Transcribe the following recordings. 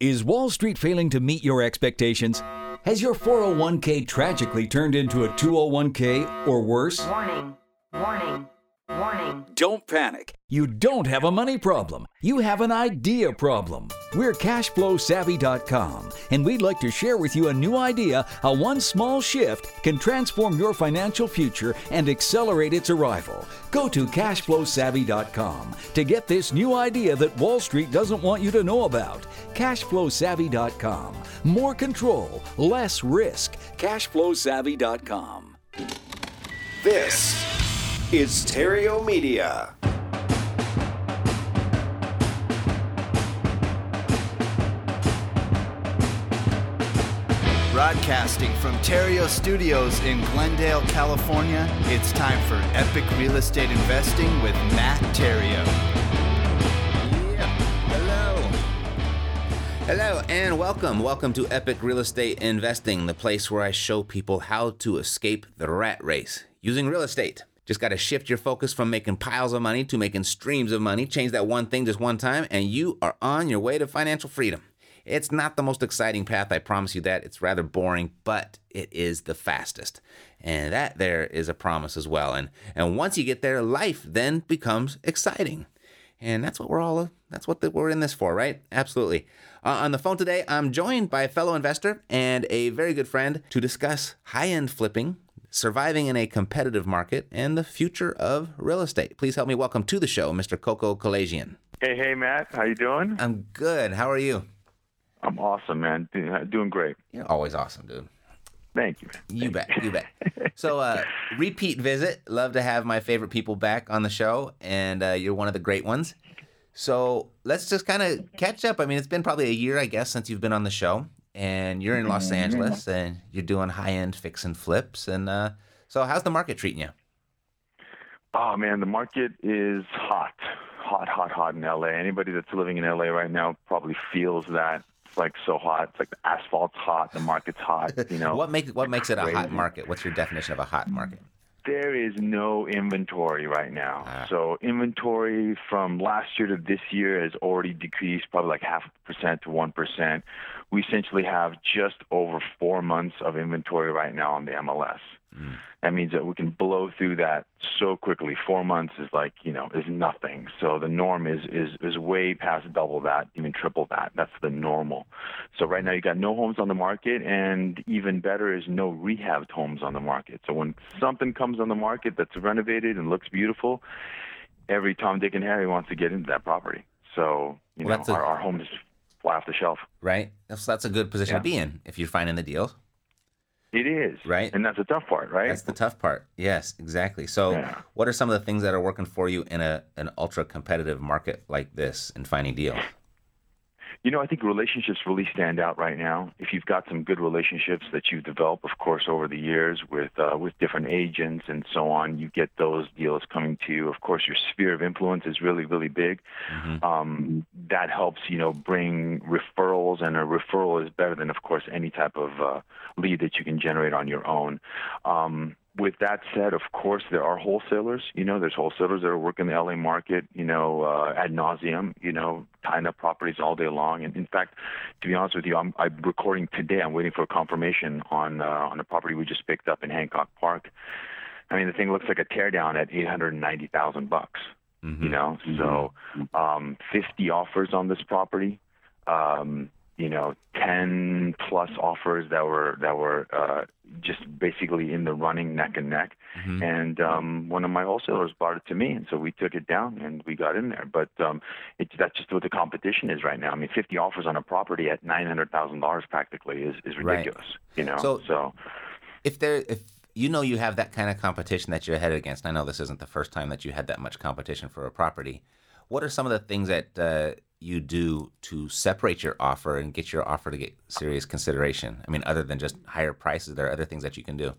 Is Wall Street failing to meet your expectations? Has your 401k tragically turned into a 201k or worse? Warning, warning, warning. Don't panic. You don't have a money problem. You have an idea problem. We're cashflowsavvy.com, and we'd like to share with you a new idea how one small shift can transform your financial future and accelerate its arrival. Go to cashflowsavvy.com to get this new idea that Wall Street doesn't want you to know about. Cashflowsavvy.com. More control, less risk. Cashflowsavvy.com. This is Theriault Media. Broadcasting from Theriault Studios in Glendale, California, it's time for Epic Real Estate Investing with Matt Theriault. Yeah. Hello. Hello and welcome. Welcome to Epic Real Estate Investing, the place where I show people how to escape the rat race using real estate. Just got to shift your focus from making piles of money to making streams of money. Change that one thing just one time, and you are on your way to financial freedom. It's not the most exciting path, I promise you that. It's rather boring, but it is the fastest. And that there is a promise as well. And and once you get there, life then becomes exciting. And that's what we're all that's what the, we're in this for, right? Absolutely. Uh, on the phone today, I'm joined by a fellow investor and a very good friend to discuss high-end flipping, surviving in a competitive market, and the future of real estate. Please help me welcome to the show, Mr. Koko Kalajian. Hey, hey, Matt. How you doing? I'm good. How are you? I'm awesome, man. Doing great. You're always awesome, dude. Thank you, man. You bet, you bet. So, uh, repeat visit. Love to have my favorite people back on the show, and uh, you're one of the great ones. So let's just kind of catch up. I mean, it's been probably a year, I guess, since you've been on the show, and you're in Los Angeles, and you're doing high end fix and flips. And uh, so, how's the market treating you? Oh man, the market is hot, hot, hot, hot in LA. Anybody that's living in LA right now probably feels that. It's like so hot. It's like the asphalt's hot, the market's hot. You know What makes what makes it a hot market? What's your definition of a hot market? there is no inventory right now. Ah. So inventory from last year to this year has already decreased probably like half a percent to one percent. We essentially have just over four months of inventory right now on the MLS. Mm. That means that we can blow through that so quickly. Four months is like you know is nothing. So the norm is is is way past double that, even triple that. That's the normal. So right now you got no homes on the market, and even better is no rehabbed homes on the market. So when something comes on the market that's renovated and looks beautiful, every Tom, Dick, and Harry wants to get into that property. So you Well, know a- our, our homes fly off the shelf. Right. So that's a good position to be in if you're finding the deals. It is Right. and that's the tough part, right? That's the tough part. Yes, exactly. So, Yeah. what are some of the things that are working for you in a an ultra competitive market like this in finding deals? You know, I think relationships really stand out right now. If you've got some good relationships that you've developed, of course, over the years with uh, with different agents and so on, you get those deals coming to you. Of course, your sphere of influence is really, really big. Um, that helps, you know, bring referrals, and a referral is better than, of course, any type of uh, lead that you can generate on your own. Um, with that said, of course, there are wholesalers. You know, there's wholesalers that are working the LA market, you know, uh, ad nauseum, you know, tying up properties all day long. And in fact, to be honest with you, I'm, I'm recording today. I'm waiting for a confirmation on uh, on a property we just picked up in Hancock Park. I mean, the thing looks like a teardown at eight hundred and ninety thousand bucks. You know, so um, fifty offers on this property. Um, you know, 10 plus offers that were that were uh, just basically in the running neck and neck. Mm-hmm. And um, one of my wholesalers brought it to me, and so we took it down and we got in there. But um, it's that's just what the competition is right now. I mean, 50 offers on a property at $900,000 practically is is ridiculous. Right. You know, So- so if there if you know you have that kind of competition that you're headed against i know this isn't the first time that you had that much competition for a property what are some of the things that uh, you do to separate your offer and get your offer to get serious consideration? I mean other than just higher prices there are other things that you can do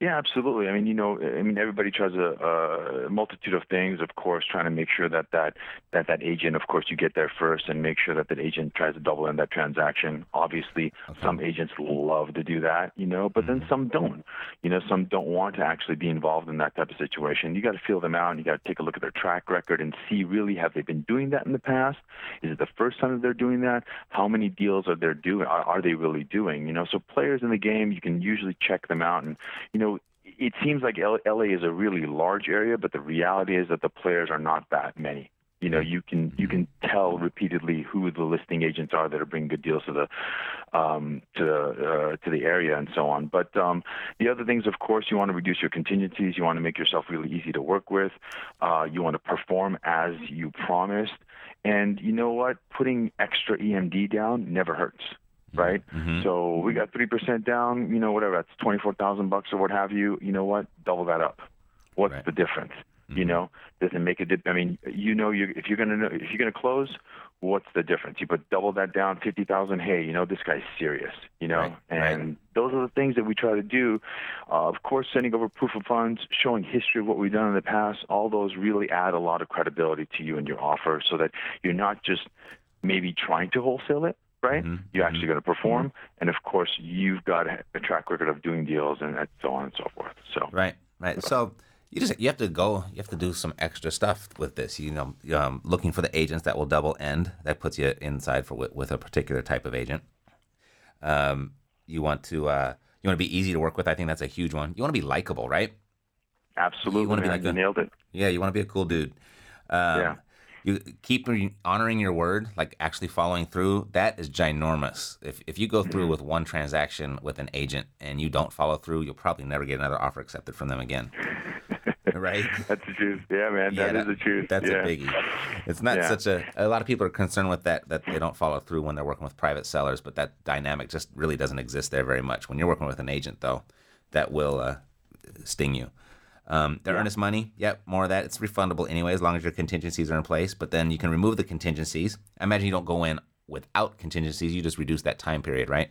Yeah, absolutely. I mean, you know, I mean, everybody tries a, a uh, multitude of things. Of course, trying to make sure that that that that agent, of course, you get there first, and make sure that that agent tries to double in that transaction. Obviously, some agents love to do that, you know, but then mm-hmm. some don't. You know, some don't want to actually be involved in that type of situation. You got to feel them out, and you got to take a look at their track record and see really have they been doing that in the past? Is it the first time that they're doing that? How many deals are they doing? Are, are they really doing? You know, so players in the game, you can usually check them out, and you know it seems like L- LA is a really large area, but the reality is that the players are not that many. You know, you can you can tell repeatedly who the listing agents are that are bringing good deals to the um, to the uh, to the area and so on. But um, the other things, of course, you want to reduce your contingencies. You want to make yourself really easy to work with. Uh, you want to perform as you promised. And you know what? Putting extra EMD down never hurts Mm-hmm. right? Mm-hmm. So we got three percent down. You know, whatever that's twenty four thousand bucks or what have you. You know what? Double that up. What's Right. the difference? You mm-hmm. know, does it make a dip? I mean, you know, you if you're gonna know, if you're gonna close, what's the difference? You put double that down, fifty thousand. Hey, you know, this guy's serious. You know, Right, right. and those are the things that we try to do. Uh, of course, sending over proof of funds, showing history of what we've done in the past. All those really add a lot of credibility to you and your offer, so that you're not just maybe trying to wholesale it, right? Mm-hmm. You're actually going to perform, and of course, you've got a track record of doing deals and so on and so forth. So Right, right. So you just you have to go. You have to do some extra stuff with this. You know, um, looking for the agents that will double end. That puts you inside for with, with a particular type of agent. Um, you want to uh, you want to be easy to work with. I think that's a huge one. You want to be likable, right? absolutely, You wanna be like a- nailed it. Yeah, you want to be a cool dude. Um, Yeah. You keep re- honoring your word, like actually following through. That is ginormous. If if you go through Mm-hmm. with one transaction with an agent and you don't follow through, you'll probably never get another offer accepted from them again. right? That's the truth. Yeah, man, Yeah, that is the truth. That's yeah. a biggie. It's not Yeah. such a. A lot of people are concerned with that that they don't follow through when they're working with private sellers, but that dynamic just really doesn't exist there very much. When you're working with an agent, though, that will uh, sting you. Um, the earnest money, yep, more of that. It's refundable anyway, as long as your contingencies are in place. But then you can remove the contingencies. I imagine you don't go in without contingencies. You just reduce that time period, right?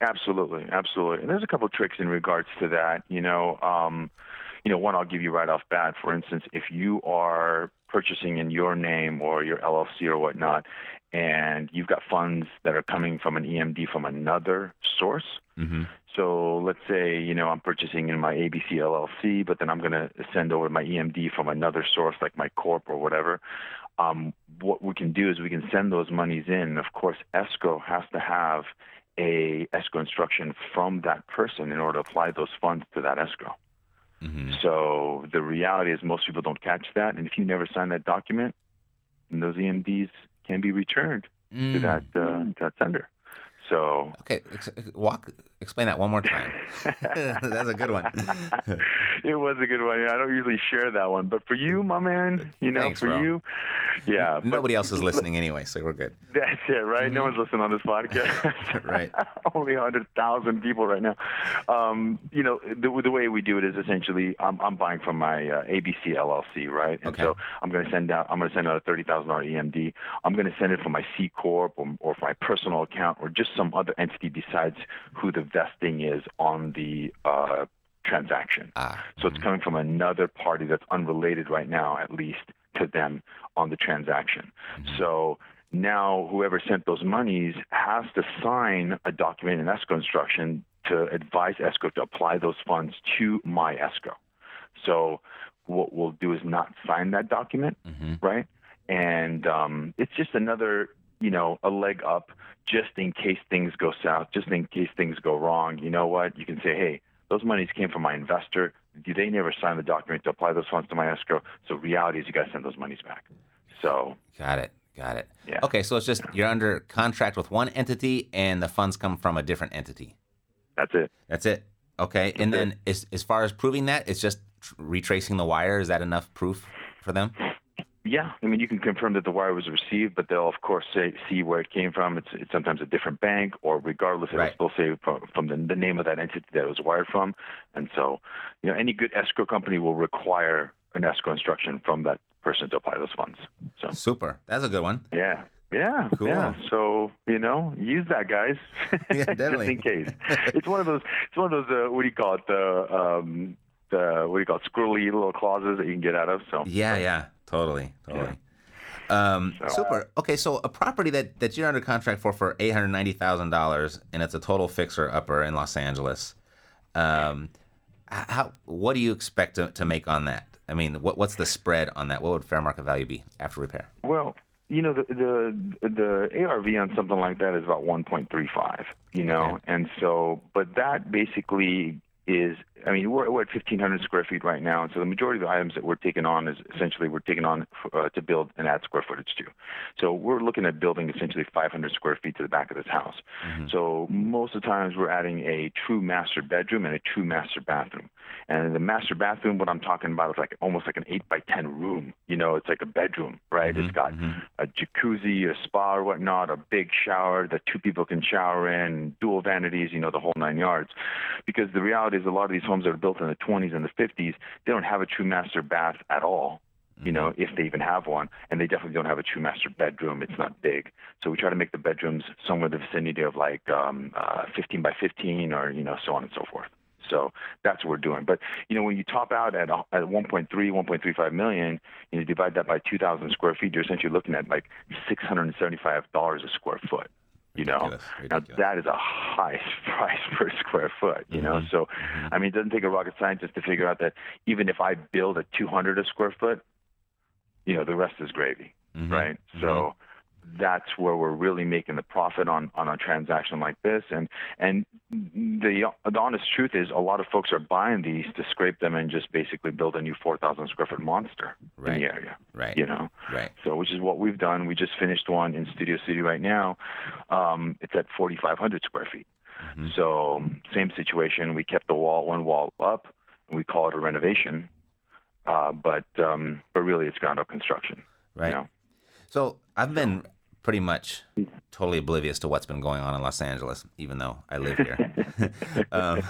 Absolutely, absolutely. And there's a couple of tricks in regards to that. You know, um, you know, one I'll give you right off bat. For instance, if you are purchasing in your name or your LLC or whatnot, and you've got funds that are coming from an EMD from another source. Mm-hmm. So let's say, you know, I'm purchasing in my ABC LLC, but then I'm going to send over my EMD from another source like my corp or whatever. Um, what we can do is we can send those monies in. Of course, escrow has to have a escrow instruction from that person in order to apply those funds to that escrow. Mm-hmm. So the reality is most people don't catch that, and if you never sign that document, then those EMDs can be returned to that uh, to that sender. So Okay, ex- walk. Explain that one more time. That's a good one. it was a good one. I don't usually share that one, but for you, my man, you know, Thanks, for bro. you, yeah. but Nobody else is listening anyway, so we're good. That's it, right? No one's listening on this podcast. Mm-hmm. Right. Only 100,000 people right now. Um, you know, the, the way we do it is essentially I'm, I'm buying from my uh, ABC LLC, right? And Okay. so I'm going to send out I'm going to send out a $30,000 EMD. I'm going to send it from my C corp or, or from my personal account or just some other entity besides who the vesting is on the uh, transaction. Ah, So it's coming from another party that's unrelated right now, at least to them on the transaction. So now whoever sent those monies has to sign a document in escrow instruction to advise escrow to apply those funds to my escrow. So what we'll do is not sign that document, right? And um, it's just another, you know, a leg up just in case things go south, just in case things go wrong. You know what? You can say, hey, those monies came from my investor. Do they never signed the document to apply those funds to my escrow. So reality is you got to send those monies back. So got it, Got it. Yeah. Okay, so it's just you're under contract with one entity, and the funds come from a different entity. That's it. That's it. Okay, and That's then as as far as proving that, it's just retracing the wire. Is that enough proof for them? Yeah, I mean, you can confirm that the wire was received, but they'll of course say see where it came from. It's, it's sometimes a different bank, or regardless, it'll Right. still say from, from the, the name of that entity that it was wired from. And so, you know, any good escrow company will require an escrow instruction from that person to apply those funds. So, Super. That's a good one. yeah, yeah, Cool. yeah. So you know, use that, guys. Yeah, definitely. Just in case. it's one of those. It's one of those. Uh, what do you call it? The um, the what do you call it? Squirrely little clauses that you can get out of. So Yeah, yeah, totally, totally. Um, super. Okay, so a property that, that you're under contract for for eight hundred ninety thousand dollars, and it's a total fixer upper in Los Angeles. Um, how? What do you expect to, to make on that? I mean, what what's the spread on that? What would fair market value be after repair? Well, you know, the the the ARV on something like that is about 1.35. You know, Okay. and so, but that basically is. I mean, we're, we're at 1,500 square feet right now, and so the majority of the items that we're taking on is essentially we're taking on uh, to build and add square footage to. So we're looking at building essentially 500 square feet to the back of this house. So most of the times we're adding a true master bedroom and a true master bathroom. And the master bathroom, what I'm talking about is like almost like an eight by ten room. You know, it's like a bedroom, right? It's got a jacuzzi, a spa or whatnot, a big shower that two people can shower in, dual vanities, you know, the whole nine yards. Because the reality is a lot of these homes that are built in the 20s and the 50s, they don't have a true master bath at all you know, if they even have one, and they definitely don't have a true master bedroom. It's not big, so we try to make the bedrooms somewhere in the vicinity of like um, uh, 15 by 15, or you know, so on and so forth. So that's what we're doing. But you know, when you top out at a- at 1.3, 1.35 million, and you divide that by 2,000 square feet, you're essentially looking at like 675 dollars a square foot. You know, Ridiculous, now that is a high price per square foot. You know, mm-hmm. so mm-hmm. I mean, it doesn't take a rocket scientist to figure out that even if I build a 200 a square foot, you know, the rest is gravy, mm-hmm. right? So that's where we're really making the profit on on a transaction like this. And and the the honest truth is, a lot of folks are buying these to scrape them and just basically build a new 4,000 square foot monster in the area. Right. You know. Right. So, which is what we've done. We just finished one in Studio City right now. Um, it's at 4,500 square feet. Mm-hmm. So, same situation. We kept the wall, one wall up, and we call it a renovation. Uh, but um, but really, it's ground up construction. Right. You know? So I've been pretty much totally oblivious to what's been going on in Los Angeles, even though I live here. um,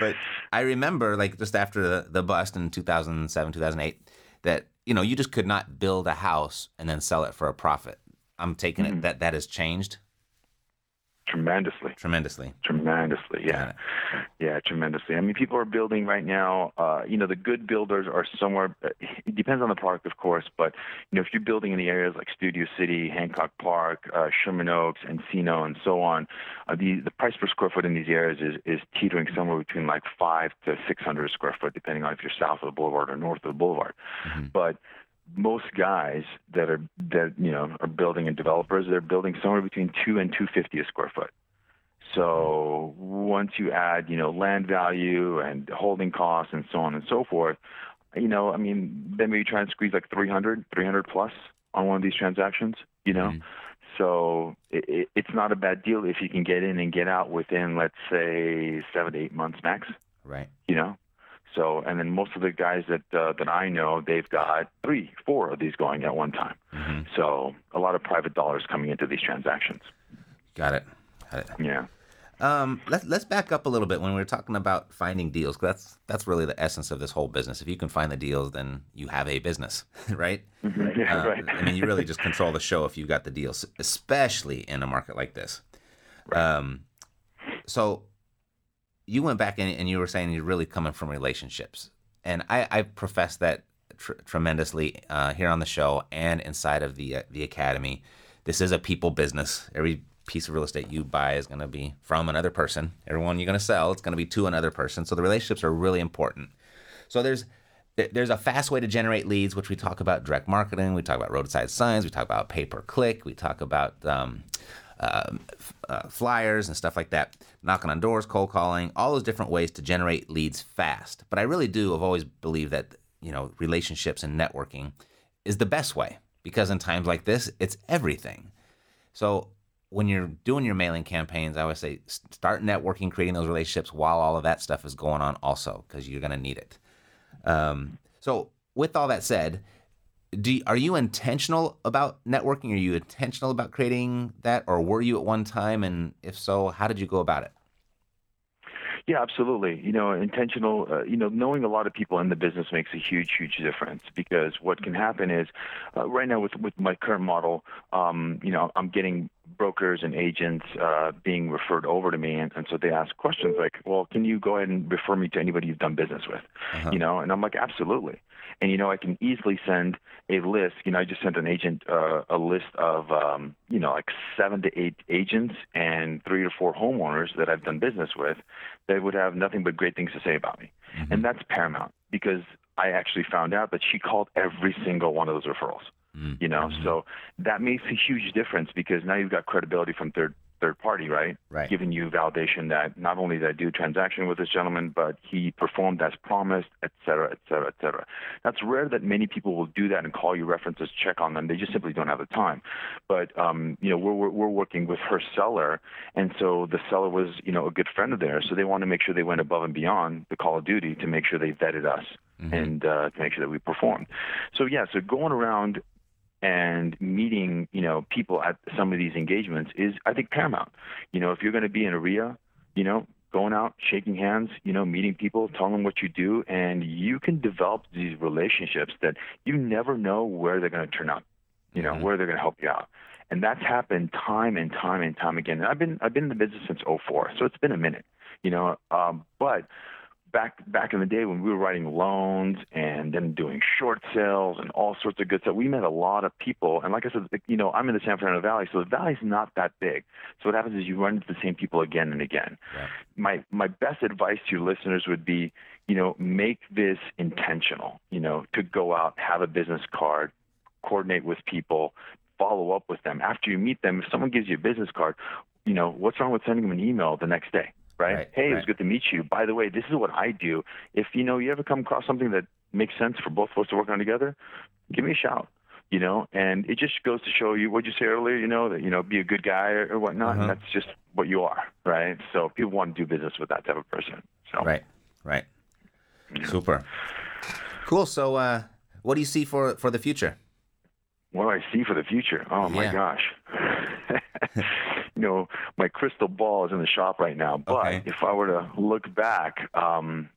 but I remember, like, just after the, the bust in 2007, 2008, that, you know, you just could not build a house and then sell it for a profit. I'm taking Mm-hmm. it that that has changed Tremendously. tremendously. Tremendously, yeah, yeah, tremendously. I mean, people are building right now. Uh, you know, the good builders are somewhere. It depends on the product, of course, but you know, if you're building in the areas like Studio City, Hancock Park, uh, Sherman Oaks, Encino, and so on, uh, the the price per square foot in these areas is is teetering somewhere between like five to six hundred square foot, depending on if you're south of the boulevard or north of the boulevard. But most guys that are that you know are building and developers, they're building somewhere between two and two fifty a square foot. So once you add, you know, land value and holding costs and so on and so forth, you know, I mean, then maybe try and squeeze like 300, 300 plus on one of these transactions, you know. Mm-hmm. So it, it, it's not a bad deal if you can get in and get out within, let's say, seven to eight months max Right. you know. So, and then most of the guys that uh, that I know, they've got three, four of these going at one time. So, a lot of private dollars coming into these transactions. Got it. Got it. Yeah. Um, let, let's back up a little bit when we were talking about finding deals. 'cause that's that's really the essence of this whole business. If you can find the deals, then you have a business, right? Yeah, Uh, right. I mean, you really just control the show if you got the deals, especially in a market like this. Um, so you went back and, and you were saying you're really coming from relationships, and I, I profess that tr- tremendously uh, here on the show and inside of the uh, the academy. This is a people business. Every piece of real estate you buy is going to be from another person. Everyone you're going to sell, it's going to be to another person. So the relationships are really important. So there's there's a fast way to generate leads, which we talk about direct marketing. We talk about roadside signs. We talk about pay per click. We talk about um, f- uh, flyers and stuff like that. Knocking on doors, cold calling, all those different ways to generate leads fast. But I really do. I've always believed that you know relationships and networking is the best way. because in times like this, it's everything. So when you're doing your mailing campaigns, I always say start networking, creating those relationships while all of that stuff is going on, also because you're going to need it. Um, so with all that said, do are you intentional about networking? Are you intentional about creating that, or were you at one time? And if so, how did you go about it? Yeah, absolutely. You know, intentional, uh, you know, knowing a lot of people in the business makes a huge, huge difference because what can happen is uh, right now with, with my current model, um, you know, I'm getting brokers and agents uh, being referred over to me. And, and so they ask questions like, well, can you go ahead and refer me to anybody you've done business with? Uh-huh. You know, and I'm like, absolutely. And, you know, I can easily send a list. You know, I just sent an agent uh, a list of, um, you know, like seven to eight agents and three or four homeowners that I've done business with that would have nothing but great things to say about me. Mm-hmm. And that's paramount because I actually found out that she called every single one of those referrals. Mm-hmm. You know, mm-hmm. so that makes a huge difference because now you've got credibility from third third party, right? Right. Giving you validation that not only did I do a transaction with this gentleman, but he performed as promised, et cetera, et cetera, et cetera. That's rare that many people will do that and call you references, check on them. They just simply don't have the time. But um, you know, we're, we're we're working with her seller, and so the seller was you know a good friend of theirs, so they want to make sure they went above and beyond the call of duty to make sure they vetted us. Mm-hmm. and uh, to make sure that we performed. So yeah, so going around and meeting you know people at some of these engagements is I think paramount. You know, if you're going to be in a REIA, you know, going out, shaking hands, you know, meeting people, telling them what you do, and you can develop these relationships that you never know where they're going to turn up. You know, mm-hmm. where they're going to help you out. And that's happened time and time and time again. And I've been I've been in the business since 04, so it's been a minute. You know, um, but back back in the day when we were writing loans and then doing short sales and all sorts of good stuff, we met a lot of people. And like I said, you know, I'm in the San Fernando Valley, so the valley's not that big. So what happens is you run into the same people again and again. Yeah. My my best advice to your listeners would be, you know, make this intentional. You know, to go out, have a business card, coordinate with people, follow up with them after you meet them. If someone gives you a business card, you know, what's wrong with sending them an email the next day? Right? right hey, right. it was good to meet you. By the way, this is what I do. If you know you ever come across something that makes sense for both of us to work on together, give me a shout. You know, and it just goes to show you what you say earlier. You know that you know be a good guy or, or whatnot. Uh-huh. And that's just what you are, right? So people want to do business with that type of person. So right, right, yeah. super, cool. So, uh, what do you see for for the future? What do I see for the future? Oh my gosh. You know, my crystal ball is in the shop right now. But okay. if I were to look back, um,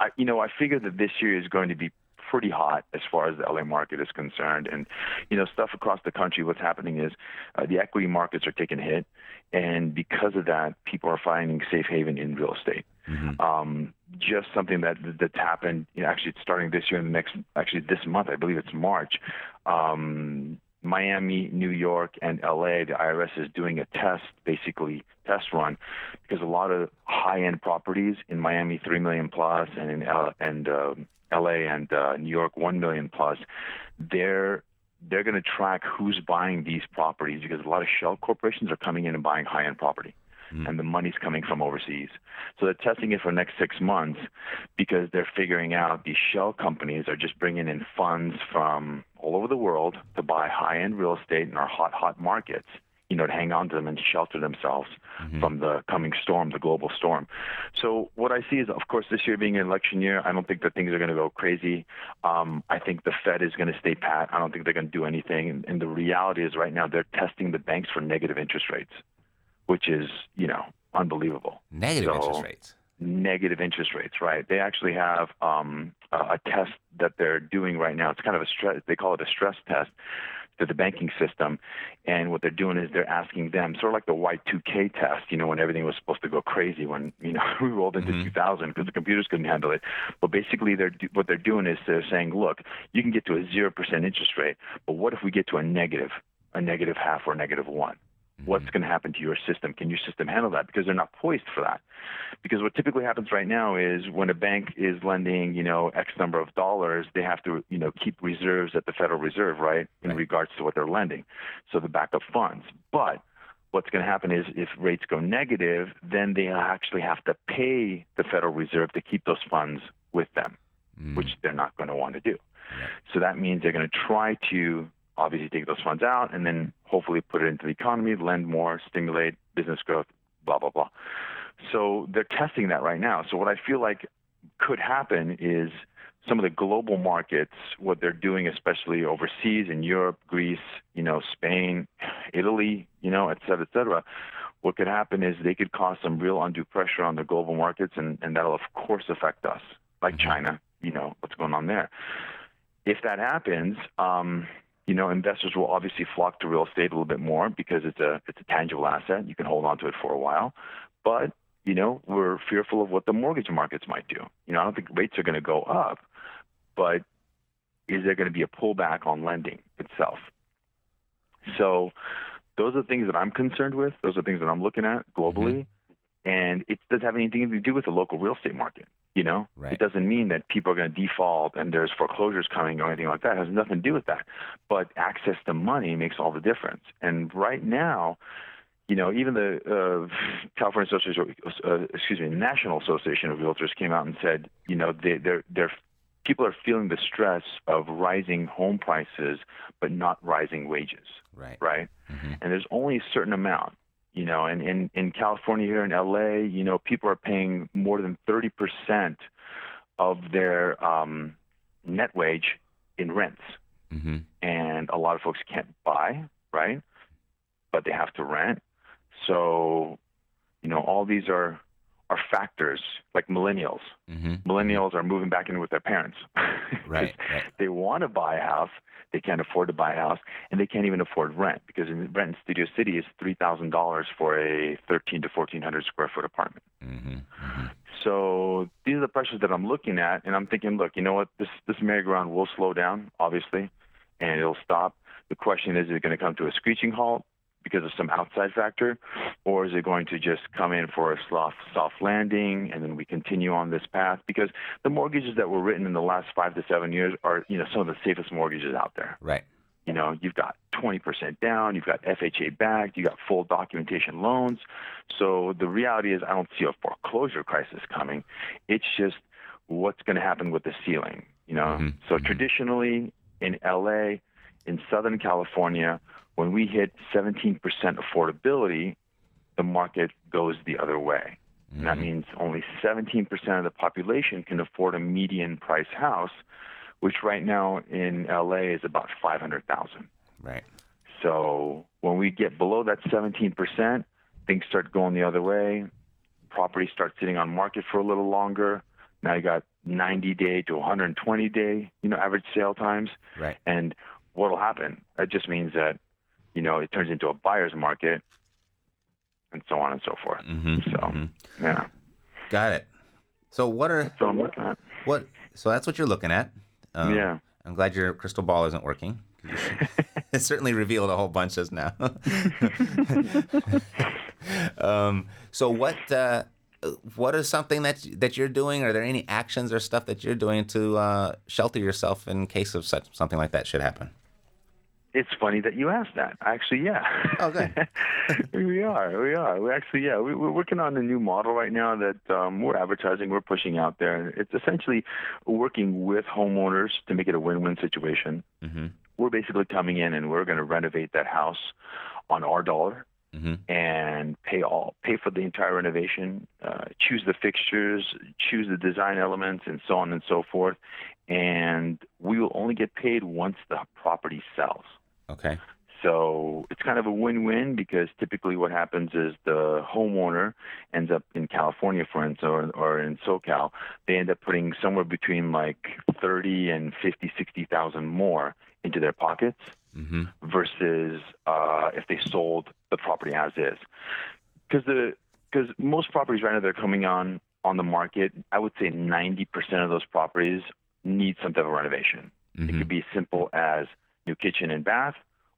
I, you know, I figure that this year is going to be pretty hot as far as the LA market is concerned. And, you know, stuff across the country, what's happening is uh, the equity markets are taking a hit. And because of that, people are finding safe haven in real estate. Mm-hmm. Um, just something that that's happened, you know, actually starting this year and the next, actually this month, I believe it's March. Um, Miami, New York, and LA, the IRS is doing a test, basically test run, because a lot of high-end properties in Miami, three million plus, and in L- and uh, LA and uh, New York, one million plus, they're they're going to track who's buying these properties because a lot of shell corporations are coming in and buying high-end property mm. and the money's coming from overseas. So they're testing it for the next six months because they're figuring out these shell companies are just bringing in funds from all over the world to buy high-end real estate in our hot, hot markets you know, to hang on to them and shelter themselves mm-hmm. from the coming storm, the global storm. So what I see is, of course, this year being an election year, I don't think that things are going to go crazy. Um, I think the Fed is going to stay pat. I don't think they're going to do anything. And, and the reality is, right now, they're testing the banks for negative interest rates which is you know unbelievable. Negative so, interest rates. Negative interest rates, right? They actually have um, a test that they're doing right now. It's kind of a stress. They call it a stress test to the banking system, and what they're doing is they're asking them, sort of like the Y2K test, you know, when everything was supposed to go crazy, when you know we rolled into mm-hmm. 2000 because the computers couldn't handle it. But basically, they're what they're doing is they're saying, look, you can get to a zero percent interest rate, but what if we get to a negative, a negative half or a negative one? What's going to happen to your system? Can your system handle that? Because they're not poised for that. Because what typically happens right now is when a bank is lending, you know, X number of dollars, they have to, you know, keep reserves at the Federal Reserve, right, in right. regards to what they're lending, so the backup funds. But what's going to happen is if rates go negative, then they actually have to pay the Federal Reserve to keep those funds with them, mm. which they're not going to want to do. So that means they're going to try to obviously take those funds out and then hopefully put it into the economy, lend more, stimulate business growth, blah blah blah. So they're testing that right now. So what I feel like could happen is some of the global markets, what they're doing, especially overseas in Europe, Greece, you know, Spain, Italy, you know, et cetera, et cetera. What could happen is they could cause some real undue pressure on the global markets, and, and that'll of course affect us, like China. You know what's going on there. If that happens, um, you know, investors will obviously flock to real estate a little bit more because it's a it's a tangible asset. You can hold on to it for a while, but you know, we're fearful of what the mortgage markets might do. You know, I don't think rates are going to go up, but is there going to be a pullback on lending itself? So those are the things that I'm concerned with. Those are things that I'm looking at globally. Mm-hmm. And it doesn't have anything to do with the local real estate market. You know, right. it doesn't mean that people are going to default and there's foreclosures coming or anything like that. It has nothing to do with that. But access to money makes all the difference. And right now, you know, even the uh, California Association, uh, excuse me, National Association of Realtors came out and said, you know, they, they're they're people are feeling the stress of rising home prices but not rising wages. Right. Right. Mm-hmm. And there's only a certain amount. You know, and in, in California here in LA, you know, people are paying more than 30% of their um, net wage in rents. Mm-hmm. And a lot of folks can't buy, right? But they have to rent. So, you know, all these are are factors like millennials. Mm-hmm. Millennials are moving back in with their parents. right, right. They want to buy a house, they can't afford to buy a house, and they can't even afford rent because in rent in Studio City is three thousand dollars for a thirteen to fourteen hundred square foot apartment. Mm-hmm. Mm-hmm. So these are the pressures that I'm looking at, and I'm thinking, look, you know what? This this merry-go-round will slow down, obviously, and it'll stop. The question is, is it going to come to a screeching halt? Because of some outside factor, or is it going to just come in for a soft soft landing and then we continue on this path? Because the mortgages that were written in the last five to seven years are you know some of the safest mortgages out there. Right. You know, you've got 20% down, you've got FHA backed, you got full documentation loans. So the reality is, I don't see a foreclosure crisis coming. It's just what's going to happen with the ceiling. You know, mm-hmm. so mm-hmm. traditionally in LA, in Southern California, when we hit 17% affordability, the market goes the other way. Mm-hmm. And that means only 17% of the population can afford a median price house, which right now in LA is about 500,000. Right. So when we get below that 17%, things start going the other way. Properties start sitting on market for a little longer. Now you got 90 day to 120 day, you know, average sale times. Right. And what will happen? It just means that you know, it turns into a buyer's market, and so on and so forth. Mm-hmm, so, mm-hmm. yeah. Got it. So what are so I'm looking at what? So that's what you're looking at. Um, yeah. I'm glad your crystal ball isn't working. it certainly revealed a whole bunch just now. um, so what? Uh, what is something that that you're doing? Are there any actions or stuff that you're doing to uh, shelter yourself in case of such something like that should happen? It's funny that you asked that. Actually, yeah. Okay. we are. We are. We actually, yeah. We, are working on a new model right now that um, we're advertising. We're pushing out there. It's essentially working with homeowners to make it a win-win situation. Mm-hmm. We're basically coming in and we're going to renovate that house on our dollar. Mm-hmm. and pay all pay for the entire renovation, uh, choose the fixtures, choose the design elements, and so on and so forth. And we will only get paid once the property sells. Okay. So it's kind of a win-win because typically what happens is the homeowner ends up in California, for instance, or, or in SoCal, they end up putting somewhere between like thirty and fifty, sixty thousand more into their pockets mm-hmm. versus uh, if they sold the property as is. Because the because most properties right now they're coming on on the market, I would say ninety percent of those properties need some type of renovation. Mm-hmm. It could be as simple as new kitchen and bath,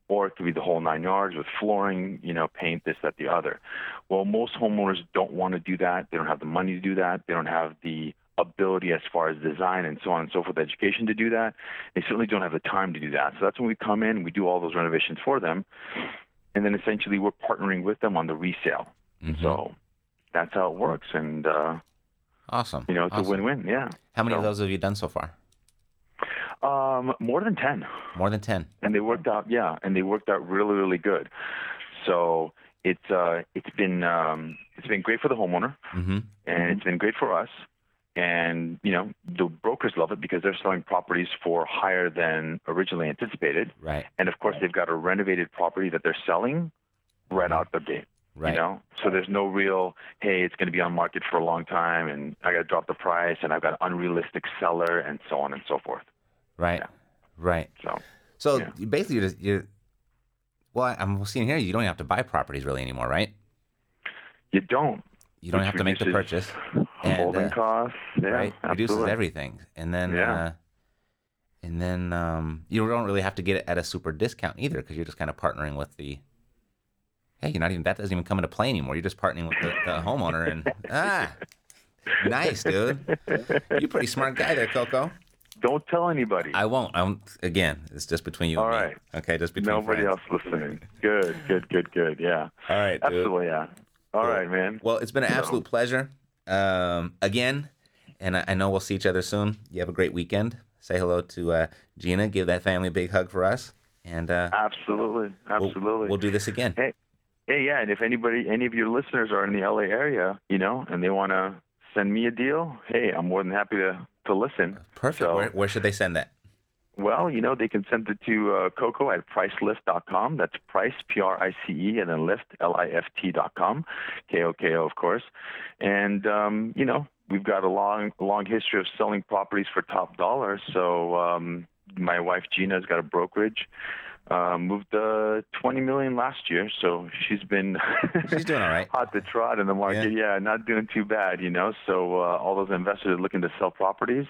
or it could be the whole nine yards with flooring, you know, paint, this, that, the other. Well, most homeowners don't want to do that. They don't have the money to do that. They don't have the ability as far as design and so on and so forth, education to do that. They certainly don't have the time to do that. So that's when we come in, we do all those renovations for them. And then essentially we're partnering with them on the resale. Mm-hmm. So that's how it works. And, uh, awesome. You know, it's awesome. a win win. Yeah. How many so, of those have you done so far? Um, more than ten. More than ten. And they worked out, yeah, and they worked out really, really good. So it's uh, it's been um, it's been great for the homeowner, Mm-hmm. and it's been great for us. And you know, the brokers love it because they're selling properties for higher than originally anticipated. Right. And of course, they've got a renovated property that they're selling right out the gate. Right. You know, so there's no real, hey, it's going to be on market for a long time, and I got to drop the price, and I've got an unrealistic seller, and so on and so forth. Right. Right. So, So Yeah. basically, you're, just, you're well. I'm seeing here. You don't have to buy properties really anymore, right? you don't. You don't Which have to make the purchase. And, holding uh, costs, yeah, right? Reduces everything, and then Yeah. uh, and then um, you don't really have to get it at a super discount either because you're just kind of partnering with the. Hey, you're not even that doesn't even come into play anymore. You're just partnering with the, the homeowner, and ah, nice, dude. You're a pretty smart guy there, Koko. Don't tell anybody. I won't. I won't. Again, it's just between you All and me. right. Okay, just between Nobody friends. else listening. Good, good, good, good. Yeah. All right, dude. Absolutely, yeah. All Cool. right, man. Well, it's been an So- absolute pleasure. Um, again, and I, I know we'll see each other soon. You have a great weekend. Say hello to uh, Gina. Give that family a big hug for us. And uh, Absolutely, we'll- absolutely. we'll, do this again. Hey, hey, yeah, and if anybody, any of your listeners are in the LA area, you know, and they want to send me a deal, hey, I'm more than happy to to listen. Perfect. So, where, where should they send that? well, you know, they can send it to uh, Koko at pricelift.com. That's price, P R I C E, and then lift, L I F T dot com, K O K O, of course. And um, you know, we've got a long, long history of selling properties for top dollar. So um, my wife Gina's got a brokerage. Uh, moved uh, 20 million last year, so she's been She's doing all right. hot to trot in the market. Yeah. not doing too bad, you know. So uh, all those investors are looking to sell properties,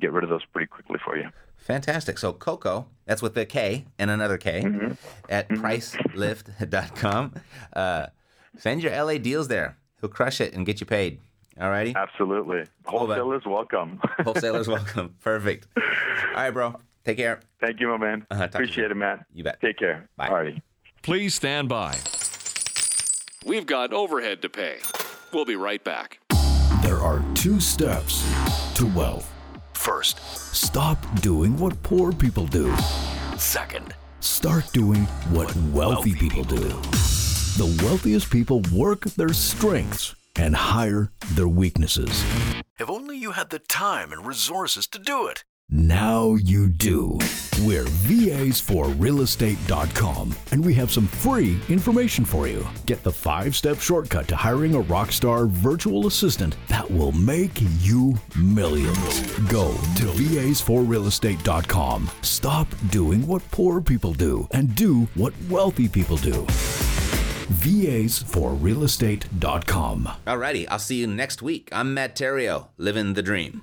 get rid of those pretty quickly for you. Fantastic. So Koko, that's with a K and another K Mm-hmm. at pricelift.com. Uh, send your LA deals there. He'll crush it and get you paid. All righty. Absolutely, wholesalers welcome. Wholesalers welcome. Perfect. All right, bro. Take care. Thank you, my man. Uh-huh, talk to you Appreciate it, Matt. You bet. Take care. Bye. All righty. Please stand by. We've got overhead to pay. We'll be right back. There are two steps to wealth. First, stop doing what poor people do. Second, start doing what wealthy people do. The wealthiest people work their strengths and hire their weaknesses. If only you had the time and resources to do it. Now you do. We're VAs4realestate.com and we have some free information for you. Get the five step shortcut to hiring a rock star virtual assistant that will make you millions. Go to VAs4realestate.com. Stop doing what poor people do and do what wealthy people do. VAs4realestate.com. Alrighty, I'll see you next week. I'm Matt Theriault, living the dream.